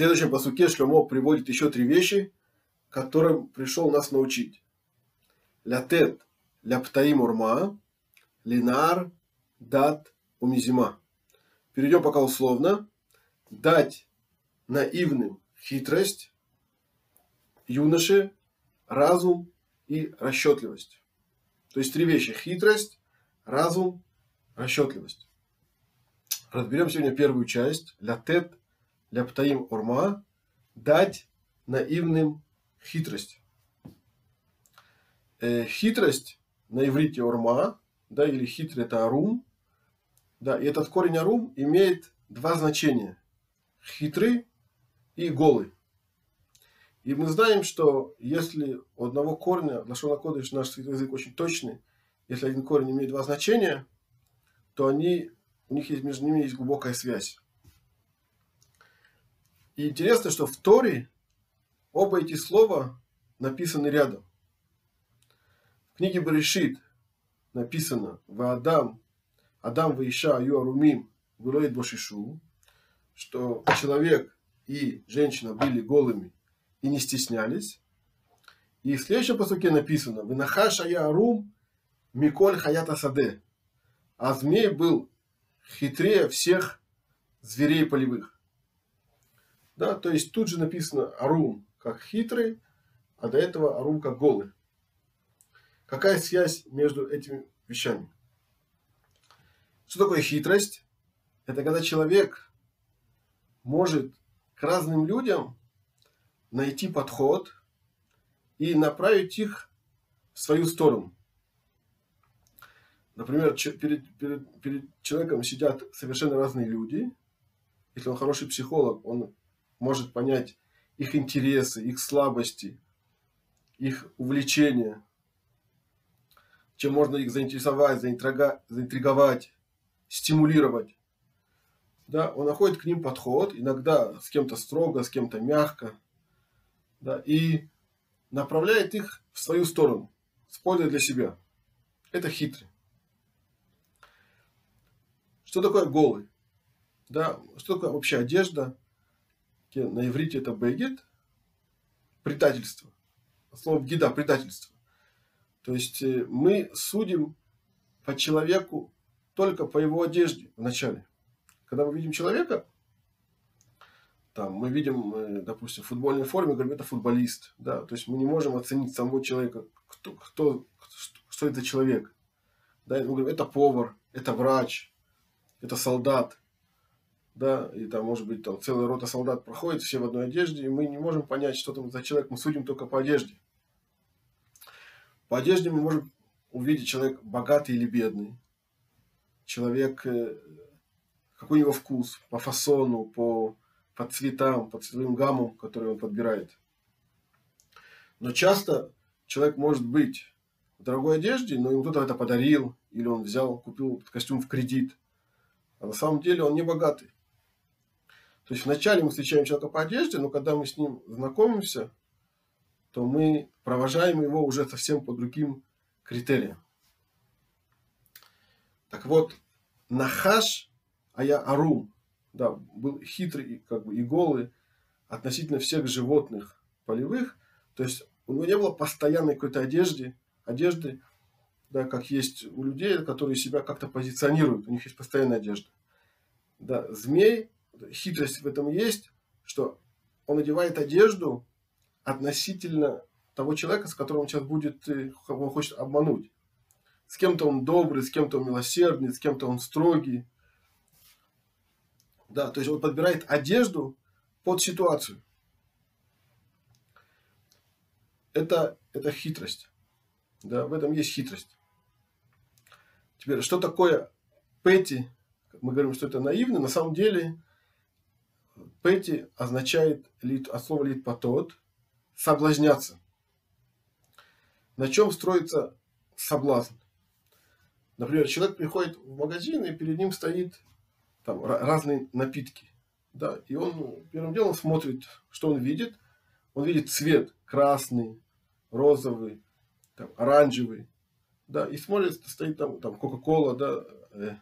следующем посуке Шломо приводит еще три вещи, которым пришел нас научить. Лятет ляптаим урма, линар, дат, умизима. Перейдем пока условно. Дать наивным хитрость, юноше разум и расчетливость. То есть три вещи. Хитрость, разум, расчетливость. Разберем сегодня первую часть. Лятет, ляптаим урма. Дать наивным хитрость. Э, хитрость на иврите урма, да, или хитрый это арум. Да, и этот корень арум имеет два значения. Хитрый и голый. И мы знаем, что если у одного корня, Лашона Кодыш, наш язык очень точный, если один корень имеет два значения, то они, у них есть, между ними есть глубокая связь. И интересно, что в Торе оба эти слова написаны рядом. В книге Берешит написано в Адам, Адам Ваиша Аю Арумим Вилоид Бошишу, что человек и женщина были голыми и не стеснялись. И в следующем посуке написано «Винахаша я арум миколь хаята саде». А змей был хитрее всех зверей полевых. Да, то есть тут же написано арум как хитрый, а до этого арум как голый. Какая связь между этими вещами? Что такое хитрость? Это когда человек может к разным людям найти подход и направить их в свою сторону. Например, перед, перед, перед человеком сидят совершенно разные люди. Если он хороший психолог, он может понять их интересы, их слабости, их увлечения, чем можно их заинтересовать, заинтриговать, стимулировать. Да, он находит к ним подход, иногда с кем-то строго, с кем-то мягко, да, и направляет их в свою сторону, с пользой для себя. Это хитрый. Что такое голый? Да, что такое вообще одежда? На иврите это бегет, предательство. Слово гида – предательство. То есть э, мы судим по человеку только по его одежде вначале. Когда мы видим человека, там, мы видим, э, допустим, в футбольной форме, говорим, это футболист. Да? То есть мы не можем оценить самого человека, кто, кто, что это человек. Да? Мы говорим, это повар, это врач, это солдат. Да? И там, может быть, там целая рота солдат проходит, все в одной одежде, и мы не можем понять, что там за человек, мы судим только по одежде. По одежде мы можем увидеть человек богатый или бедный. Человек, э, какой у него вкус, по фасону, по по цветам, по цветовым гаммам, которые он подбирает. Но часто человек может быть в дорогой одежде, но ему кто-то это подарил, или он взял, купил костюм в кредит. А на самом деле он не богатый. То есть вначале мы встречаем человека по одежде, но когда мы с ним знакомимся, то мы провожаем его уже совсем по другим критериям. Так вот, нахаш, а я арум, да, был хитрый как бы, и голый относительно всех животных полевых. То есть у него не было постоянной какой-то одежды, одежды, да, как есть у людей, которые себя как-то позиционируют, у них есть постоянная одежда. Да, змей, хитрость в этом есть, что он одевает одежду относительно того человека, с которым он сейчас будет, э, кого он хочет обмануть. С кем-то он добрый, с кем-то он милосердный, с кем-то он строгий, да, то есть он подбирает одежду под ситуацию. Это, это хитрость. Да, в этом есть хитрость. Теперь, что такое пэти? Мы говорим, что это наивно. На самом деле, пэти означает от слова литпатот соблазняться. На чем строится соблазн? Например, человек приходит в магазин, и перед ним стоит там разные напитки. Да, и он первым делом смотрит, что он видит. Он видит цвет красный, розовый, там, оранжевый. Да, и смотрит, стоит там, там Кока-Кола, да, э,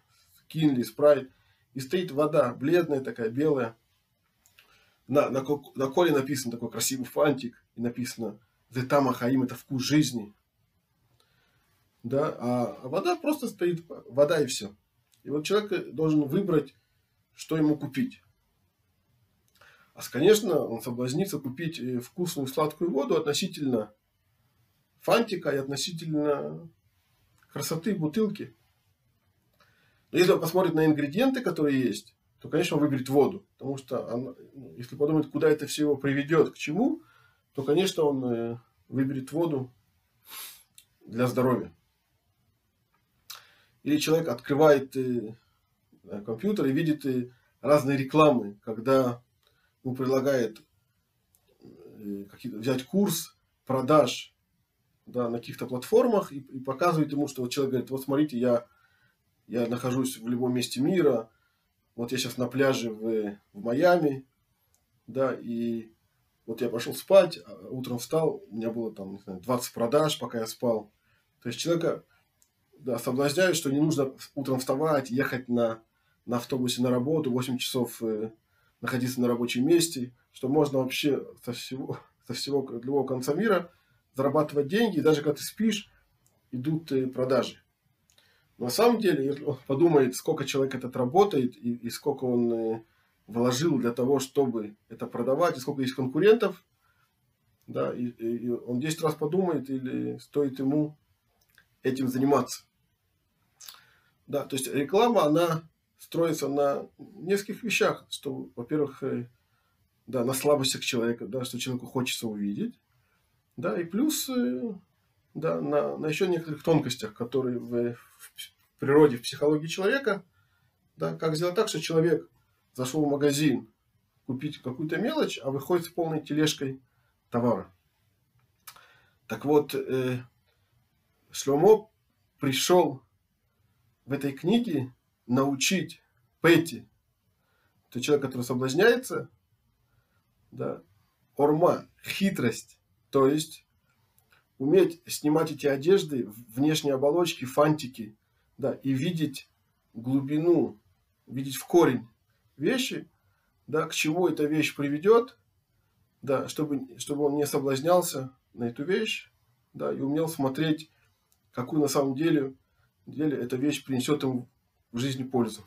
Кинли, Спрайт. И стоит вода, бледная такая, белая. На, на, на коле написан такой красивый фантик, и написано «Зетама Хаим» – это вкус жизни. Да, а, а вода просто стоит, вода и все. И вот человек должен выбрать, что ему купить. А, конечно, он соблазнится купить э, вкусную сладкую воду относительно фантика и относительно красоты бутылки. Но если он посмотрит на ингредиенты, которые есть, то, конечно, он выберет воду. Потому что, она, ну, если подумать, куда это все его приведет, к чему, то, конечно, он э, выберет воду для здоровья. Или человек открывает э, компьютер и видит э, разные рекламы, когда ему предлагает взять курс продаж да, на каких-то платформах и, и показывает ему, что вот человек говорит, вот смотрите, я, я нахожусь в любом месте мира, вот я сейчас на пляже в, в Майами, да, и вот я пошел спать, а утром встал, у меня было там, не знаю, 20 продаж, пока я спал. То есть человека да, соблазняют, что не нужно утром вставать, ехать на, на автобусе на работу, 8 часов э, находиться на рабочем месте, что можно вообще со всего, со всего любого конца мира зарабатывать деньги, и даже когда ты спишь, идут э, продажи. На самом деле, если он подумает, сколько человек этот работает и, и сколько он э, вложил для того, чтобы это продавать, и сколько есть конкурентов, да, и, и он 10 раз подумает, или стоит ему этим заниматься. Да, то есть реклама, она строится на нескольких вещах, что, во-первых, э, да, на слабостях человека, да, что человеку хочется увидеть, да, и плюс э, да, на, на еще некоторых тонкостях, которые в, в природе, в психологии человека, да, как сделать так, что человек зашел в магазин купить какую-то мелочь, а выходит с полной тележкой товара. Так вот, э, Шломо пришел в этой книге научить Пэти, это человек, который соблазняется, да, орма, хитрость, то есть уметь снимать эти одежды, внешние оболочки, фантики, да, и видеть глубину, видеть в корень вещи, да, к чему эта вещь приведет, да, чтобы, чтобы он не соблазнялся на эту вещь, да, и умел смотреть, какую на самом деле, деле эта вещь принесет ему в жизни пользу.